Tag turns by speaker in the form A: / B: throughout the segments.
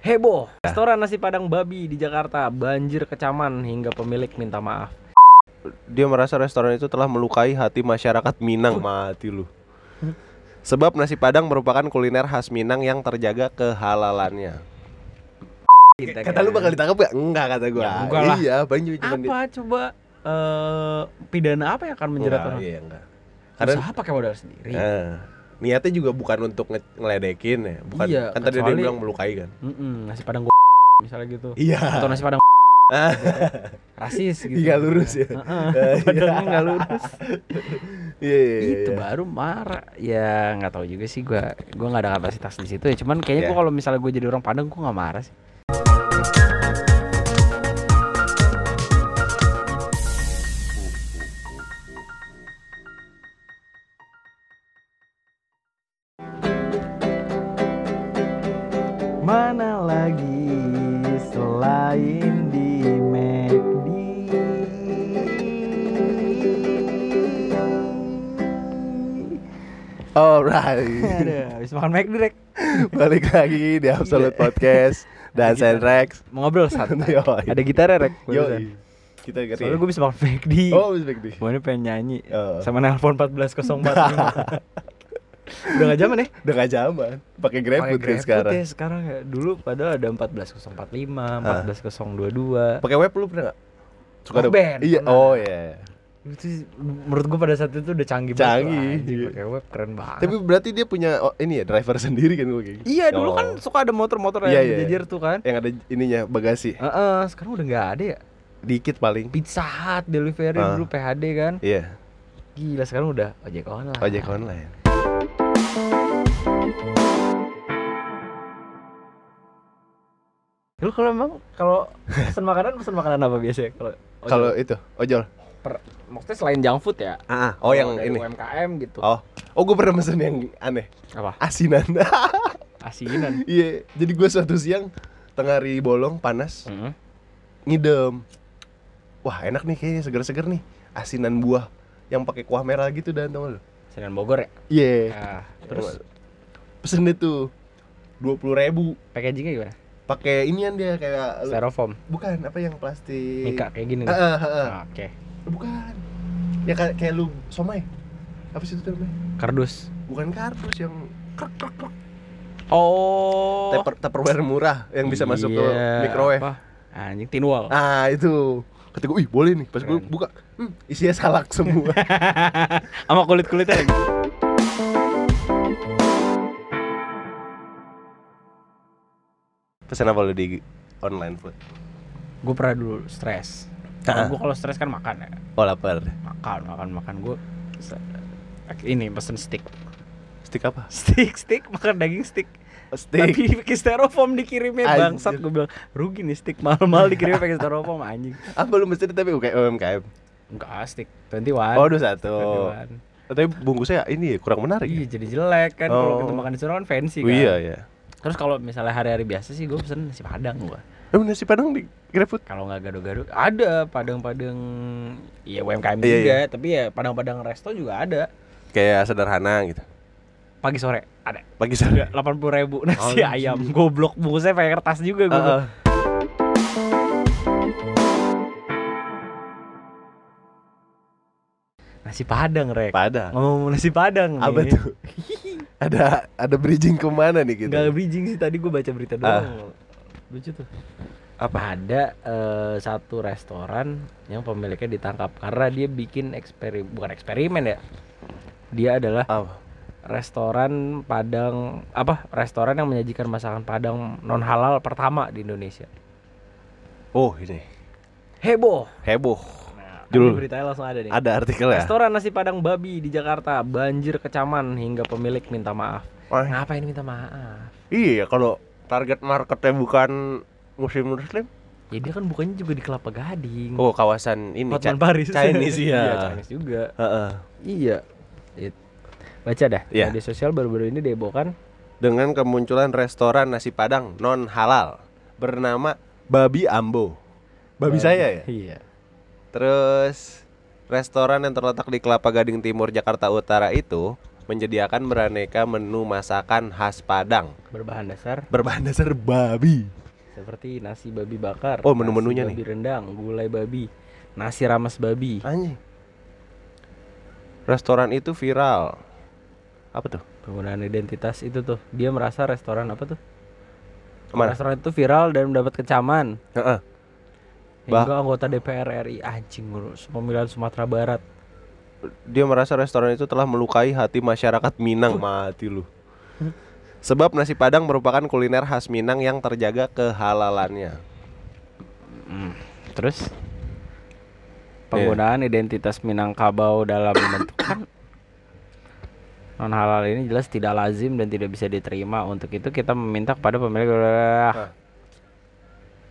A: Heboh, restoran nasi padang babi di Jakarta banjir kecaman hingga pemilik minta maaf.
B: Dia merasa restoran itu telah melukai hati masyarakat Minang. Mati lu. Sebab nasi padang merupakan kuliner khas Minang yang terjaga kehalalannya. Kata lu bakal ditangkap gak? Enggak kata gua.
A: Ya, enggak lah.
B: Iya, banyak cuman
A: Apa coba eh pidana apa yang akan menjerat orang?
B: Iya, enggak. Karena
A: Usaha pakai modal sendiri.
B: eh, niatnya juga bukan untuk nge- ngeledekin ya, bukan
A: Iya,
B: kan tadi dia bilang melukai kan.
A: Mm-mm, nasi padang misalnya gitu.
B: Iya.
A: Atau nasi padang rasis gitu.
B: Nggak lurus ya?
A: Padangnya
B: iya.
A: nggak lurus.
B: Iya, iya, iya.
A: itu baru marah ya nggak tahu juga sih gua gua nggak ada kapasitas di situ ya cuman kayaknya
B: Iya.
A: gua kalau misalnya gue jadi orang Padang gua nggak marah sih
B: Alright.
A: Aduh, habis makan McD Rek.
B: Balik lagi di Absolute Podcast dan
A: gitar.
B: Senrex.
A: Mau ngobrol santai.
B: Yoi.
A: Ada gitarnya Rek.
B: Yo,
A: barusan.
B: kita ngeri.
A: Soalnya gue bisa makan McD.
B: Oh, respect di.
A: Gue ini pengen nyanyi
B: Oh.
A: sama nelpon 14045. Udah gak zaman ya?
B: Udah gak zaman. Pakai GrabFood kan sekarang.
A: ya sekarang ya. Dulu pada ada 14045, 14022.
B: Pakai web lu pernah gak? Suka ada-
A: Walkman,
B: Iya,
A: pernah.
B: oh iya.
A: Itu menurut gue pada saat itu udah canggih
B: Canggih,
A: banget. Anjing,
B: iya.
A: pakai web keren banget.
B: Tapi berarti dia punya oh, ini ya driver sendiri kan gue kayak gitu?
A: iya, dulu
B: Oh.
A: kan suka ada motor-motor
B: Iya,
A: yang
B: iya.
A: jajar tuh kan.
B: yang ada ininya bagasi.
A: Heeh, sekarang udah nggak ada ya.
B: Dikit paling.
A: Pizza Hut, delivery
B: Ah.
A: dulu PHD kan.
B: Iya,
A: Gila sekarang udah ojek online.
B: ojek online.
A: Lu kalau emang kalau pesan makanan pesan makanan apa biasanya kalau?
B: Kalau itu ojol.
A: Per- maksudnya selain junk food ya?
B: Ah, oh yang ini.
A: UMKM gitu.
B: Oh, oh gue pernah mesen yang aneh,
A: Apa?
B: asinan.
A: Asinan.
B: Iya, jadi gue suatu siang tengah hari bolong panas,
A: Heeh.
B: ngidem. Wah enak nih kayaknya seger-seger nih, asinan buah yang pakai kuah merah gitu dan tau lu?
A: Asinan Bogor ya?
B: Iya.
A: Nah, terus
B: pesen itu dua puluh ribu
A: packagingnya gimana?
B: pakai inian dia kayak
A: Styrofoam,
B: bukan apa yang plastik
A: mika kayak gini.
B: Ah, ah, ah, ah.
A: Ah, Oke.
B: Bukan ya kayak kayak lu somai apa sih itu namanya
A: Kardus.
B: bukan kardus yang krek krek krek
A: Oh.
B: Tupper, tupperware murah yang bisa masuk ke
A: Iya,
B: microwave
A: apa? Anjing tin wall.
B: ah itu ketika ih boleh nih pas gue buka hmm, isinya salak semua
A: Sama kulit-kulitnya lagi.
B: pesan apa lu di online food
A: gue pernah dulu stres.
B: Ah.
A: Gue kalau stres kan makan ya.
B: oh lapar
A: Makan, makan, makan gue ini pesen stick.
B: stick apa
A: Stick, stick, makan daging stick.
B: stick
A: Tapi pakai styrofoam dikirimnya
B: Anjir.
A: bangsat gue bilang rugi nih stick mahal-mahal dikirimnya pakai styrofoam anjing.
B: apa lu mesti tapi UKM UMKM
A: Enggak stick 21.
B: oh dua satu
A: 21.
B: tapi bungkusnya ini kurang menarik
A: Iya jadi jelek kan kalau
B: Oh.
A: kita makan di sana kan fancy
B: Oh,
A: kan.
B: iya iya
A: Terus kalau misalnya hari-hari biasa sih gue pesen nasi padang gue.
B: Emang nasi padang di GrabFood?
A: Kalau nggak gado-gado ada padang-padang iya UMKM
B: Iya,
A: juga, tapi ya padang-padang resto juga ada.
B: Kayak sederhana gitu
A: Pagi sore ada.
B: Pagi sore
A: Delapan puluh ribu nasi
B: Anjing.
A: ayam goblok bungkusnya pakai kertas juga gue.
B: Heeh.
A: Nasi padang rek.
B: Padang
A: Ngomong nasi padang
B: Apa
A: nih.
B: tuh? ada ada bridging ke mana nih gitu?
A: Nggak bridging sih tadi gue baca berita doang. Lucu tuh.
B: Apa?
A: Ada eh, satu restoran yang pemiliknya ditangkap karena dia bikin eksperimen bukan eksperimen ya. Dia adalah
B: Apa?
A: restoran Padang apa? Restoran yang menyajikan masakan Padang non halal pertama di Indonesia.
B: Oh ini
A: Heboh.
B: heboh
A: Nah, tadi beritanya langsung ada nih.
B: Ada artikel ya?
A: Restoran nasi Padang babi di Jakarta banjir kecaman hingga pemilik minta maaf. Ngapain minta maaf?
B: iya kalau target marketnya bukan muslim muslim
A: Ya dia kan bukannya juga di Kelapa Gading.
B: Oh kawasan ini
A: Hotman
B: Ca-
A: Paris.
B: Chinese ya
A: iya, Chinese juga.
B: Heeh.
A: Iya. It- Baca dah.
B: Iya.
A: Media sosial baru-baru ini dihebohkan
B: Dengan kemunculan restoran nasi padang non halal Bernama Babi Ambo Babi saya ya?
A: Iya.
B: Terus restoran yang terletak di Kelapa Gading Timur Jakarta Utara itu menyediakan beraneka menu masakan khas Padang
A: Berbahan dasar
B: berbahan dasar babi.
A: Seperti nasi babi bakar.
B: Oh, menu-menunya
A: nasi babi rendang, gulai babi, nasi rames babi.
B: Anjing. Restoran itu viral. Apa tuh?
A: Penggunaan identitas itu tuh. Dia merasa restoran apa tuh?
B: Mana?
A: Restoran itu viral dan mendapat kecaman.
B: Heeh. Bah-
A: Hingga anggota DPR RI anjing ngurus pemilihan Sumatera Barat.
B: Dia merasa restoran itu telah melukai hati masyarakat Minang. Mati lu. Sebab nasi Padang merupakan kuliner khas Minang yang terjaga kehalalannya.
A: Terus penggunaan identitas Minangkabau dalam menentukan non halal ini jelas tidak lazim dan tidak bisa diterima. Untuk itu kita meminta kepada pemilik
B: Hah.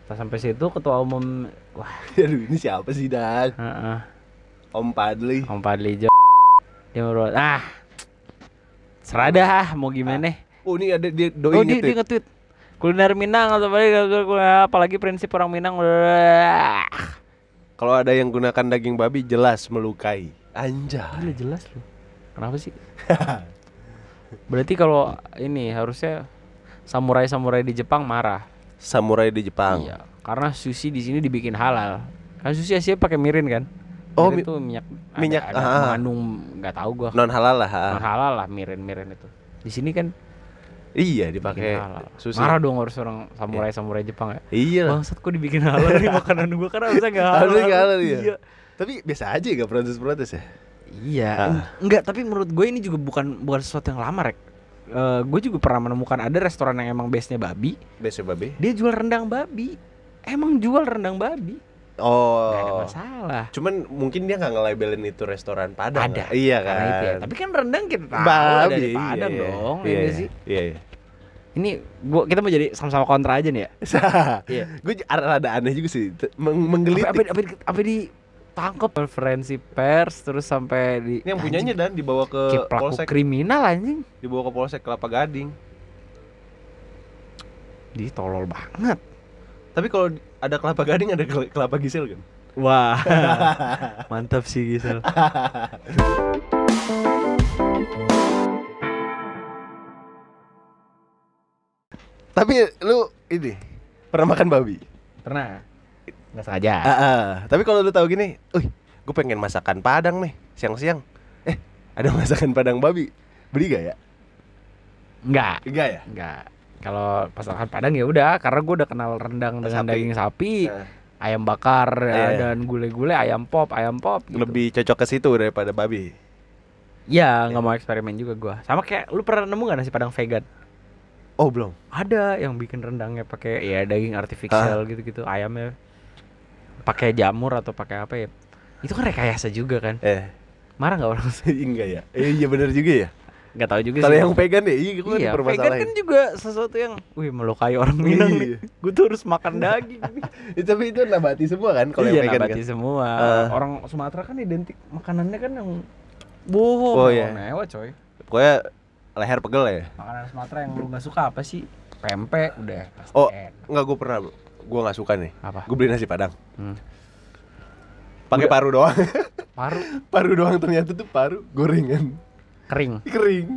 A: Kita sampai situ ketua umum wah
B: Aduh, ini siapa sih, Dan?
A: heeh,
B: Om Padli.
A: Om Padli Jo dia ah serah dah ah, mau gimana
B: Oh, ini ada dia doi
A: oh dia,
B: nge-tweet.
A: dia nge-tweet kuliner Minang atau apa apalagi prinsip orang Minang
B: Kalau ada yang gunakan daging babi jelas melukai. Anjay.
A: Gila jelas lu. Kenapa sih? Berarti kalau ini harusnya samurai-samurai di Jepang marah.
B: Samurai di Jepang.
A: Iya, karena sushi di sini dibikin halal. Kan sushi Asia pakai mirin kan?
B: Oh,
A: mirin
B: mi-
A: tuh minyak ada-
B: minyak,
A: ada,
B: ah.
A: mengandung nggak tahu gua.
B: Non halal lah. ha.
A: Non halal lah mirin-mirin itu. Di sini kan
B: Iya dipakai
A: halal.
B: sushi.
A: Marah dong harus orang samurai-samurai Jepang ya.
B: Iya.
A: Bangsat kok dibikin halal nih makanan gua kan harusnya nggak halal.
B: Harusnya nggak halal, iya.
A: Iya.
B: Tapi biasa aja gak protes-protes ya?
A: Iya,
B: Ah.
A: en- enggak. Tapi menurut gue ini juga bukan bukan sesuatu yang lama rek. gue juga pernah menemukan ada restoran yang emang base nya babi,
B: Biasa babi.
A: dia jual rendang babi. Emang jual rendang babi,
B: Oh.
A: nggak ada masalah.
B: Cuman mungkin dia nggak nge-labelin itu restoran Padang.
A: Ada,
B: nggak? Iya kan.
A: Karena itu ya. Tapi kan rendang kita tahu
B: babi
A: dari Padang
B: iya,
A: dong,
B: Iya,
A: ya
B: iya,
A: sih.
B: Iya, iya.
A: Ini gua kita mau jadi sama-sama kontra aja nih ya. Iya.
B: Gue rada aneh juga sih. Meng menggelitik.
A: Apa, apa, apa, apa ditangkap konferensi pers terus sampai di
B: Ini yang punyanya dan dibawa ke polsek,
A: kriminal anjing.
B: dibawa ke polsek Kelapa Gading.
A: Di tolol banget.
B: Tapi kalau ada Kelapa Gading ada Kel- Kelapa Gisel kan?
A: Wah, mantap sih Gisel.
B: Tapi lu ini pernah makan babi?
A: Pernah? Nggak sengaja.
B: Ah, ah. Tapi kalau lu tahu gini, "Uy, gue pengen masakan Padang nih siang-siang." Eh, ada masakan Padang babi. Beli gak ya?
A: Enggak,
B: Enggak ya?
A: enggak. Kalau masakan Padang ya udah, karena gue udah kenal rendang dengan
B: Sapi.
A: daging sapi,
B: Nah,
A: ayam bakar ya,
B: Iya.
A: dan gule-gule, ayam pop, ayam pop. Gitu.
B: lebih cocok ke situ daripada babi.
A: Ya, nggak mau eksperimen juga gua. Sama kayak lu pernah nemu gak nasi Padang vegan?
B: Oh, belum.
A: Ada yang bikin rendangnya pakai ya daging artificial gitu-gitu, ayamnya pakai jamur atau pakai apa ya? Itu kan rekayasa juga kan?
B: Eh,
A: Marah nggak orang?
B: enggak ya? Eh, iya benar juga ya.
A: Nggak tahu juga
B: Kalau
A: sih.
B: yang vegan ya, iya gue
A: iya, vegan kan juga sesuatu yang, wih melukai orang Minang
B: Iya.
A: nih. Gue tuh harus makan daging.
B: Eh, tapi itu nabati semua kan kalau
A: iya,
B: yang vegan
A: nabati
B: kan?
A: semua.
B: Ah.
A: Orang Sumatera kan identik makanannya kan yang bohong.
B: Oh, iya.
A: Mewah coy.
B: Pokoknya leher pegel ya.
A: Makanan Sumatera yang lu nggak suka apa sih? Pempek udah pasti
B: Oh,
A: enak.
B: enggak gue pernah. Gue nggak suka nih.
A: Apa?
B: Gue beli nasi Padang.
A: Hmm.
B: Pakai paru doang.
A: Paru
B: paru doang ternyata tuh paru gorengan.
A: Kering.
B: Kering.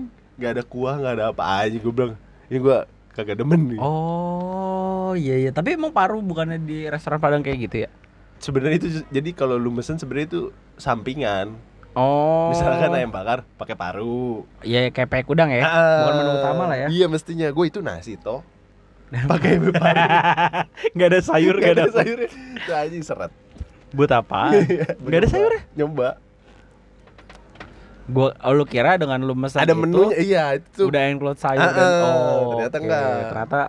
B: Gak ada kuah, gak ada apa aja. Gue bilang, ini gue kagak demen nih.
A: Oh iya iya. Tapi emang paru bukannya di restoran Padang kayak gitu ya?
B: Sebenarnya itu jadi kalau lu mesen sebenarnya itu sampingan.
A: Oh.
B: Misalkan ayam bakar pakai paru.
A: Iya kayak pek udang ya.
B: Ah,
A: Bukan menu utama lah ya.
B: Iya mestinya. Gue itu nasi toh. pakai paru.
A: Gak ada sayur,
B: Gak ada sayurnya. Itu aja seret.
A: Buat apa?
B: Iya,
A: Gak ada sayurnya.
B: Nyoba.
A: Gua oh, lu kira dengan lu mesen
B: Ada
A: itu,
B: menunya. Iya itu.
A: udah include sayur
B: Ah,
A: dan oh
B: ternyata
A: oke.
B: enggak.
A: Ternyata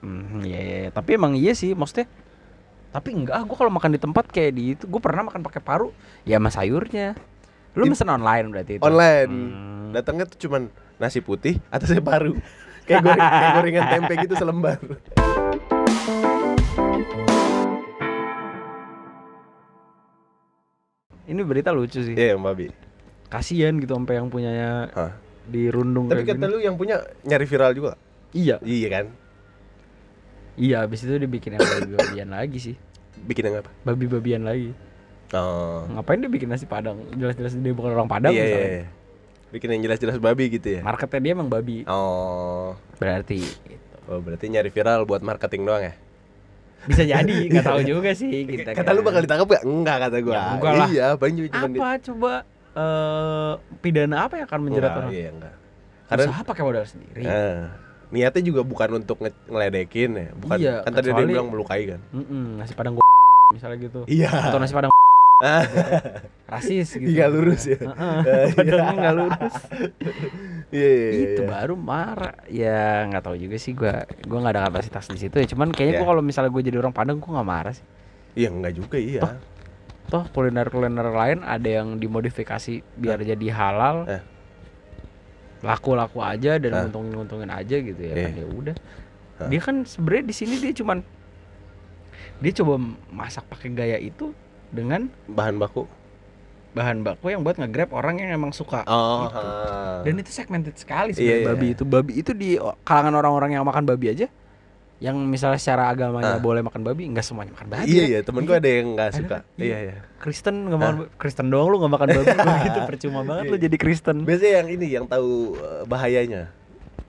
A: hmm, iya. Tapi emang iya sih maksudnya. Tapi enggak, gua kalau makan di tempat kayak di itu, gua pernah makan pakai paru, ya sama sayurnya. Lu mesen online berarti itu.
B: Online.
A: Hmm.
B: Datangnya tuh cuman nasi putih atasnya paru. Kayak, goreng, kayak gorengan tempe gitu selembar.
A: Ini berita lucu sih.
B: Iya, babi.
A: Kasihan gitu sampai yang punyanya
B: Hah.
A: dirundung
B: Tapi kata
A: gini.
B: lu yang punya nyari viral juga.
A: Iya.
B: Iya kan?
A: Iya, habis itu dibikin yang babi-babian lagi sih.
B: Bikin yang apa?
A: Babi-babian lagi.
B: Oh.
A: Ngapain dia bikin nasi Padang? Jelas-jelas dia bukan orang Padang
B: iya, iya,
A: misalnya.
B: iya. Bikin yang jelas-jelas babi gitu ya.
A: Marketnya dia emang babi.
B: Oh.
A: Berarti gitu.
B: Oh, berarti nyari viral buat marketing doang ya?
A: bisa jadi nggak tahu juga sih kita
B: Kata lu
A: kan.
B: bakal ditangkap gak? Enggak kata gua.
A: Ya, enggak lah.
B: Iya, paling cuma cuma di-
A: apa coba eh pidana apa yang akan menjerat
B: Enggak,
A: orang
B: Iya, enggak. Karena
A: usaha pakai modal sendiri
B: eh, niatnya juga bukan untuk nge- ngeledekin ya, bukan.
A: Iya,
B: kan tadi dia bilang melukai kan.
A: Mm-mm, nasi padang misalnya gitu
B: Iya.
A: atau nasi padang rasis gitu
B: Iya, lurus ya.
A: Heeh,
B: Eh,
A: padangnya nggak lurus
B: Iya, iya, iya.
A: itu
B: iya.
A: baru marah ya nggak tahu juga sih gua gua nggak ada kapasitas di situ ya cuman kayaknya
B: Iya.
A: gua kalau misalnya gue jadi orang Padang gua nggak marah sih
B: Iya, enggak juga iya.
A: toh kuliner kuliner lain ada yang dimodifikasi biar jadi halal
B: Eh.
A: laku-laku aja dan
B: Eh.
A: nguntungin nguntungin aja gitu ya kan
B: Iya.
A: ya udah
B: Eh.
A: dia kan sebenarnya di sini dia cuman dia coba masak pakai gaya itu dengan
B: Bahan baku.
A: bahan baku yang buat nge-grab orang yang emang suka
B: Oh.
A: Gitu.
B: ha.
A: dan itu segmented sekali
B: Iya,
A: sebenarnya
B: iya.
A: babi itu babi itu di kalangan orang-orang yang makan babi aja yang misalnya secara agamanya
B: Ah.
A: boleh makan babi nggak semuanya makan babi
B: Iya, iya, temen gua ada yang enggak
A: Ada
B: suka.
A: kan? Iya.
B: Iya, iya.
A: Kristen nggak makan ba- Kristen doang lu nggak makan babi gitu percuma banget lu
B: Iya.
A: jadi Kristen
B: Biasanya yang ini yang tahu eh, bahayanya.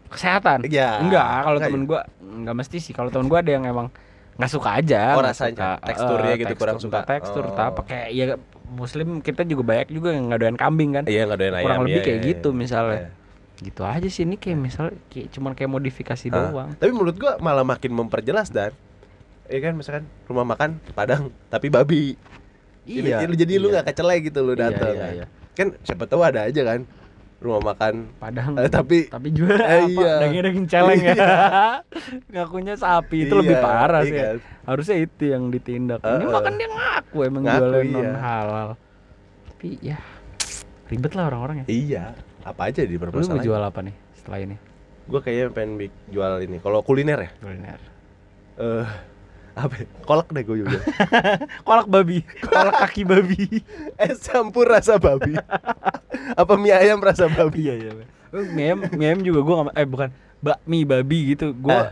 A: kesehatan
B: Iya.
A: enggak kalau temen
B: ya?
A: gua nggak mesti sih kalau temen gua ada yang emang nggak suka aja
B: Oh,
A: nggak
B: rasanya.
A: suka,
B: Teksturnya
A: eh,
B: gitu,
A: tekstur,
B: kurang suka.
A: tekstur
B: Oh.
A: kayak ya muslim kita juga banyak juga yang nggak doyan kambing kan
B: Iya, enggak doyan ayam.
A: kurang lebih
B: iya,
A: kayak
B: iya,
A: gitu
B: iya.
A: misalnya
B: Iya.
A: Gitu aja sih ini kayak misal kayak cuman kayak modifikasi doang
B: Tapi menurut gua malah makin memperjelas dan Iya kan misalkan rumah makan Padang tapi babi. Jadi, jadi lu
A: iya.
B: nggak kecelek gitu lu
A: Iya,
B: datang
A: iya,
B: kan.
A: iya.
B: Kan siapa tahu ada aja kan rumah makan
A: padang
B: eh, tapi
A: tapi jual
B: Eh,
A: apa
B: iya.
A: daging daging celeng ya ngakunya sapi itu lebih
B: Iya,
A: parah
B: iya
A: sih ya.
B: kan?
A: harusnya itu yang ditindak ini
B: Heeh.
A: makan dia ngaku emang
B: Ngaku,
A: jualan
B: iya.
A: non halal tapi ya ribet lah orang-orang ya
B: Iya, apa aja di
A: lu mau
B: permasalahan.
A: jual apa nih setelah ini
B: Gua kayaknya pengen jual ini. Kalau kuliner ya?
A: kuliner
B: Eh apa? ya? Kolak deh gue juga.
A: kolak babi kolak kaki babi
B: es campur rasa babi. apa mie ayam rasa babi?
A: iya iya mie ayam mie ayam juga ma- eh bukan bakmi babi gitu gua
B: Eh.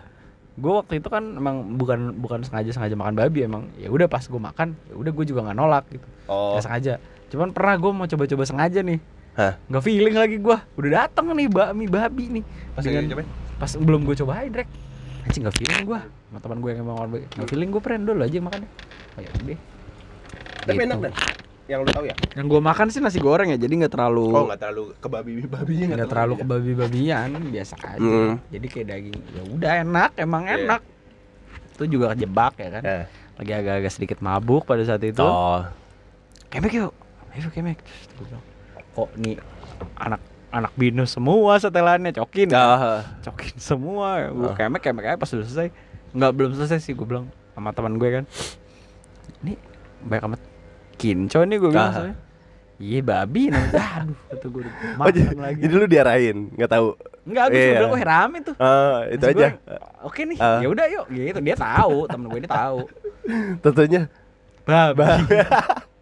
A: gua waktu itu kan emang bukan bukan sengaja sengaja makan babi emang ya udah pas gua makan ya udah gua juga nggak nolak gitu
B: Oh.
A: nggak sengaja cuman pernah gua mau coba-coba sengaja nih
B: Hah?
A: nggak feeling lagi gua udah datang nih bakmi babi nih
B: Pas
A: Dengan-
B: cobain?
A: pas belum gua cobain Drek anjing nggak feeling gua sama teman gue yang emang babi nggak feeling gua pren dulu aja makan oh ya udah
B: Tapi
A: Gitu.
B: enak dan. Yang lu tahu ya?
A: yang gua makan sih nasi goreng ya jadi nggak terlalu
B: Oh, enggak terlalu ke babi babinya
A: nggak terlalu ke babi-babian biasa aja
B: Hmm.
A: jadi kayak daging ya udah enak emang
B: Iya.
A: enak itu juga kejebak ya kan
B: Eh.
A: lagi agak-agak sedikit mabuk pada saat itu
B: Oh.
A: kemek yuk ayo kemek Terus gua bilang, kok nih anak anak binus semua setelannya cokin
B: Ah.
A: cokin semua gue
B: Ah.
A: kemek kemek aja pas udah selesai nggak belum selesai sih gue bilang sama teman gue kan ini banyak amat kinco nih gue bilang
B: Ah.
A: soalnya iya babi nanti aduh kata gue
B: Oh,
A: makan
B: jadi,
A: lagi
B: jadi lu diarahin, nggak tahu.
A: Enggak, gue cuma bilang, wah rame tuh.
B: Ah, itu
A: Nasi
B: aja.
A: Oke nih,
B: Ah.
A: ya udah yuk gitu. Dia tahu, temen gue ini tahu.
B: Tentunya
A: Babi.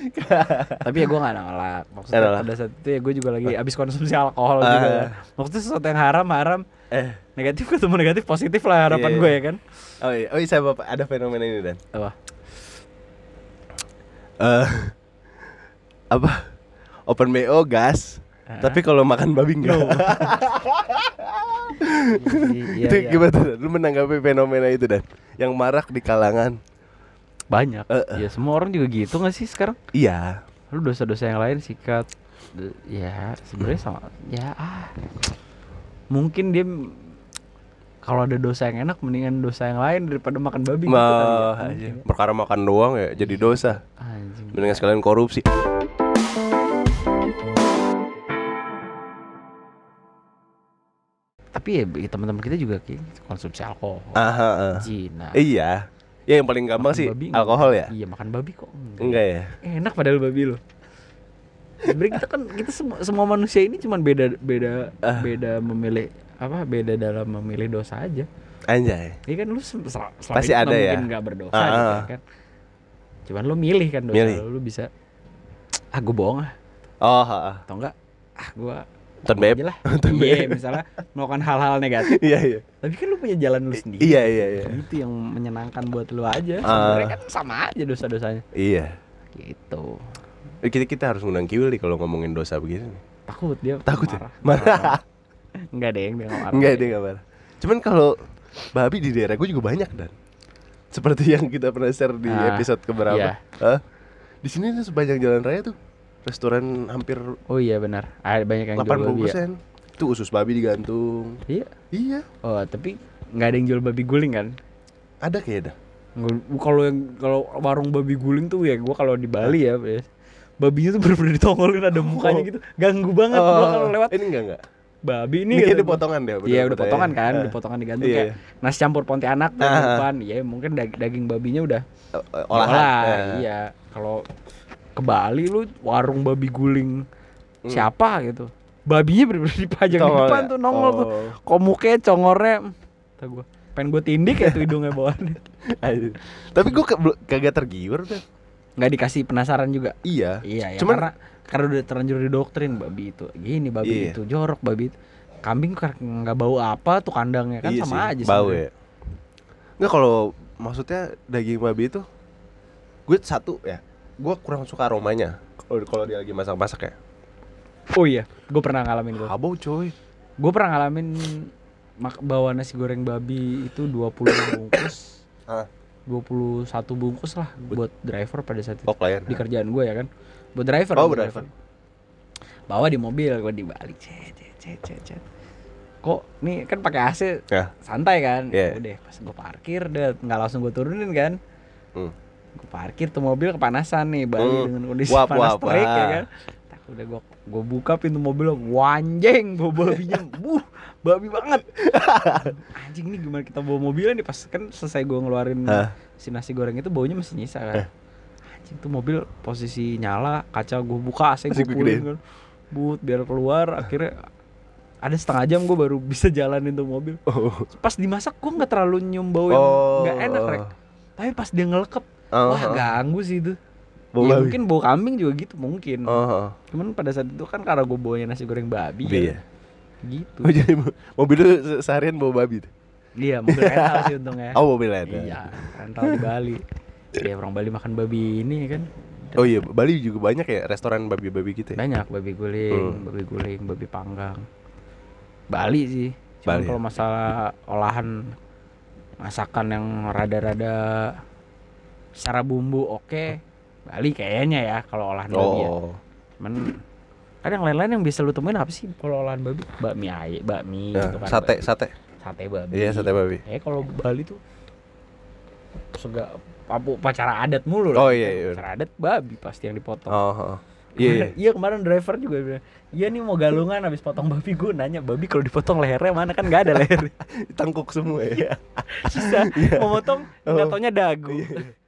A: Tapi ya gue gak nolak. Maksudnya
B: nolak.
A: pada saat itu ya gue juga lagi abis konsumsi alkohol
B: Ah.
A: juga. ya. Maksudnya sesuatu yang haram haram
B: eh
A: negatif ketemu negatif positif lah harapan
B: Iya.
A: gue ya kan.
B: oh iya, oh iya saya bapak ada fenomena ini dan.
A: Apa?
B: Eh apa? Open BO gas.
A: Ah.
B: Tapi kalau makan babi enggak.
A: Iya,
B: itu
A: iya.
B: gimana? Lu menanggapi fenomena itu dan yang marak di kalangan.
A: Banyak.
B: Eh, eh.
A: Ya semua orang juga gitu gak sih sekarang?
B: Iya.
A: Lu dosa-dosa yang lain sikat. Ya sebenarnya sama. Ya ah. Mungkin dia kalau ada dosa yang enak mendingan dosa yang lain daripada makan babi gitu ya. Mungkin
B: aja.
A: ya.
B: perkara makan doang ya jadi dosa.
A: Anjing.
B: Mendingan sekalian korupsi.
A: Tapi ya teman-teman kita juga kayak konsumsi alkohol.
B: Aha. ah.
A: Zina.
B: Iya. Ya yang paling gampang
A: Makan
B: sih
A: babi enggak?
B: alkohol ya.
A: Iya, makan babi kok enggak.
B: Enggak ya.
A: Enak padahal babi lo. Sebenarnya kita kan kita semua, semua manusia ini cuman beda beda
B: Ah.
A: beda memilih apa beda dalam memilih dosa aja.
B: Anjay.
A: Ini kan lu sel- selama
B: Pasti ada ya.
A: mungkin nggak berdosa
B: Ah,
A: gitu kan. Cuman lu milih kan dosa
B: Milih.
A: lu, lu bisa ah gue bohong ah
B: Oh, ha,
A: atau enggak ah gue
B: Nonton
A: aja lah.
B: Nonton
A: Iya,
B: beb.
A: misalnya melakukan hal-hal negatif.
B: Iya, iya.
A: Tapi kan lu punya jalan lu sendiri.
B: Iya, iya, iya.
A: Itu yang menyenangkan buat lu aja.
B: Ah.
A: Sebenarnya kan sama aja dosa-dosanya.
B: Iya.
A: Gitu.
B: Kita kita harus ngundang Kiwil nih kalau ngomongin dosa begini.
A: takut dia
B: Takut ya?
A: marah.
B: Marah.
A: Enggak deh, dia nggak marah.
B: Enggak dia nggak marah. Cuman kalau babi di daerah gue juga banyak dan seperti yang kita pernah share di
A: Ah,
B: episode keberapa.
A: iya.
B: Hah? Di sini tuh sepanjang jalan raya tuh restoran hampir
A: Oh iya benar. Ada banyak yang jual
B: 80%
A: babi ya.
B: Itu usus babi digantung.
A: Iya.
B: Iya,
A: Oh, tapi nggak ada yang jual babi guling kan?
B: ada kayak dah.
A: Nggak- Kalau yang kalau warung babi guling tuh ya gua kalau di Bali ya, ya, babinya tuh bener-bener ditongolin ada mukanya
B: Oh.
A: gitu. Ganggu banget gua kalau lewat
B: Ini enggak enggak.
A: babi ini.
B: Ini kayak ada
A: gua.
B: potongan deh.
A: Iya udah potongan kan, udah potongan digantung
B: Iya,
A: kayak nasi campur Pontianak tuh
B: Ah.
A: depan. Iya, mungkin dag- daging babinya udah
B: olahan.
A: diolah.
B: Ya.
A: Iya, kalau ke Bali lu warung babi guling
B: Hmm.
A: siapa gitu. Babinya bener-bener dipajang di
B: Tongol
A: depan
B: ya?
A: tuh nongol tuh.
B: Oh.
A: Komuknya, congornya, kata gua. Pengen gue tindik ya tuh hidungnya bawaannya.
B: Aduh. Tapi gue kagak tergiur tuh.
A: Nggak dikasih penasaran juga.
B: Iya.
A: Iya, ya
B: Cuman-
A: karena karena udah terlanjur didoktrin babi itu. Gini babi
B: Iya.
A: itu jorok babi itu. Kambing nggak bau apa tuh kandangnya kan
B: Iya
A: sama
B: sih,
A: aja
B: bau
A: sebenarnya.
B: ya. Enggak kalau maksudnya daging babi itu gue satu ya. Gue kurang suka aromanya. Kalau dia lagi masak-masak ya.
A: Oh iya, gue pernah ngalamin gue.
B: Habau coy.
A: Gue pernah ngalamin mak bawa nasi goreng babi itu 20 bungkus.
B: Ah.
A: 21 bungkus lah buat driver pada saat itu.
B: Oh klien.
A: Di kerjaan gue ya kan. Buat driver.
B: Oh,
A: buat
B: driver.
A: Bawa di mobil gue dibalik. Cet, cet, cet, cet, cet. Kok nih kan pakai AC
B: Ya.
A: santai kan?
B: Iya.
A: Udah pas gue parkir deh nggak langsung gue turunin kan.
B: Hmm.
A: Gue parkir tuh mobil kepanasan nih Bali
B: Hmm.
A: dengan kondisi
B: Wap,
A: panas
B: wap,
A: terik ya kan. Tak, udah gue gue buka pintu mobil wanjeng bawa babinya buh babi banget anjing nih gimana kita bawa mobilnya nih pas kan selesai gue ngeluarin
B: Hah?
A: si nasi goreng itu baunya masih nyisa kan
B: Eh.
A: anjing tuh mobil posisi nyala kaca gue buka AC gue pulin kan but biar keluar akhirnya ada setengah jam gue baru bisa jalanin tuh mobil
B: Oh.
A: pas dimasak gue nggak terlalu nyium bau yang nggak enak rek tapi pas dia ngelekep
B: Oh,
A: wah ganggu sih itu
B: Bau
A: ya,
B: babi.
A: mungkin bau kambing juga gitu mungkin
B: oh.
A: cuman pada saat itu kan karena gue bawanya nasi goreng babi
B: Iya.
A: ya, gitu
B: Oh jadi mo- mobil lu se- seharian bawa babi tuh?
A: iya mobil rental sih untungnya
B: Oh mobil ada.
A: iya rental di Bali ya orang Bali makan babi ini kan
B: Oh iya, Bali juga banyak ya restoran babi-babi gitu ya.
A: banyak babi guling
B: Hmm.
A: babi guling babi panggang Bali sih cuman
B: ya?
A: kalau masalah olahan masakan yang rada-rada secara bumbu oke Bali kayaknya ya kalau olahan babi ya
B: Oh.
A: cuman kan yang lain-lain yang bisa lu temuin apa sih kalau olahan babi bakmi ayam bakmi
B: Ya,
A: gitu kan
B: sate,
A: babi.
B: sate.
A: sate babi
B: Iya, sate babi.
A: eh kalau Bali tuh sega apa upacara adat mulu
B: Oh,
A: lah
B: iya, iya.
A: upacara adat babi pasti yang dipotong
B: Oh, oh. Iya, iya.
A: iya kemarin driver juga bilang iya nih mau galungan habis potong babi gue nanya babi kalau dipotong lehernya mana kan nggak ada leher
B: Tangkuk semua ya.
A: susah mau potong nggak
B: Oh.
A: taunya dagu
B: Iya.